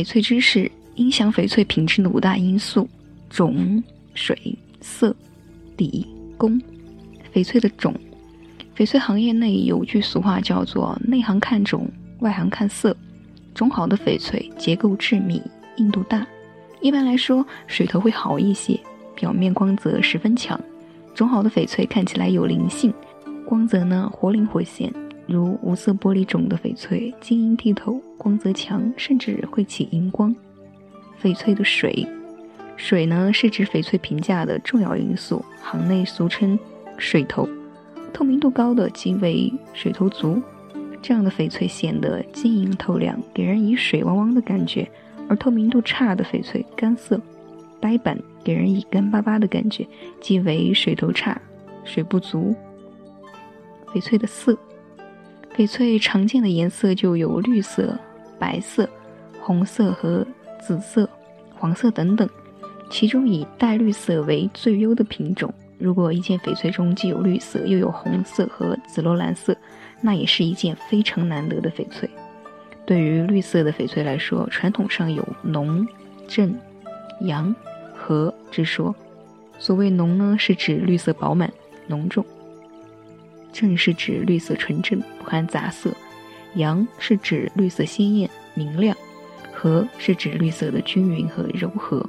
翡翠知识：影响翡翠品质的五大因素：种、水、色、底、工。翡翠的种，翡翠行业内有句俗话叫做“内行看种，外行看色”。种好的翡翠结构致密，硬度大，一般来说水头会好一些，表面光泽十分强。种好的翡翠看起来有灵性，光泽呢活灵活现。如无色玻璃种的翡翠，晶莹剔透，光泽强，甚至会起荧光。翡翠的水，水呢是指翡翠评价的重要因素，行内俗称水头。透明度高的即为水头足，这样的翡翠显得晶莹透亮，给人以水汪汪的感觉；而透明度差的翡翠干涩、呆板，给人以干巴巴的感觉，即为水头差、水不足。翡翠的色。翡翠常见的颜色就有绿色、白色、红色和紫色、黄色等等，其中以带绿色为最优的品种。如果一件翡翠中既有绿色又有红色和紫罗兰色，那也是一件非常难得的翡翠。对于绿色的翡翠来说，传统上有浓、正、阳、和之说。所谓浓呢，是指绿色饱满、浓重。正是指绿色纯正不含杂色，阳是指绿色鲜艳明亮，和是指绿色的均匀和柔和。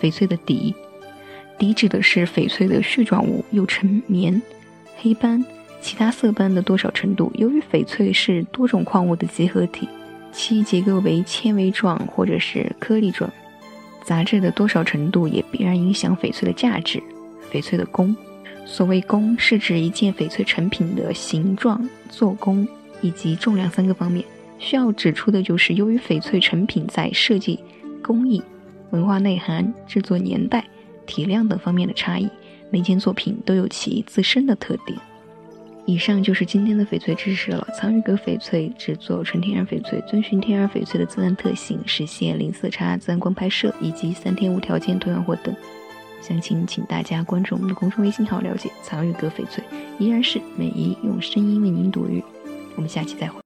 翡翠的底，底指的是翡翠的絮状物，又称棉、黑斑、其他色斑的多少程度。由于翡翠是多种矿物的集合体，其结构为纤维状或者是颗粒状，杂质的多少程度也必然影响翡翠的价值。翡翠的工。所谓工，是指一件翡翠成品的形状、做工以及重量三个方面。需要指出的就是，由于翡翠成品在设计、工艺、文化内涵、制作年代、体量等方面的差异，每件作品都有其自身的特点。以上就是今天的翡翠知识了。藏玉阁翡翠只做纯天然翡翠，遵循天然翡翠的自然特性，实现零色差、自然光拍摄以及三天无条件退换货等。详情请大家关注我们的公众微信号了解。藏玉阁翡翠依然是美姨用声音为您读玉，我们下期再会。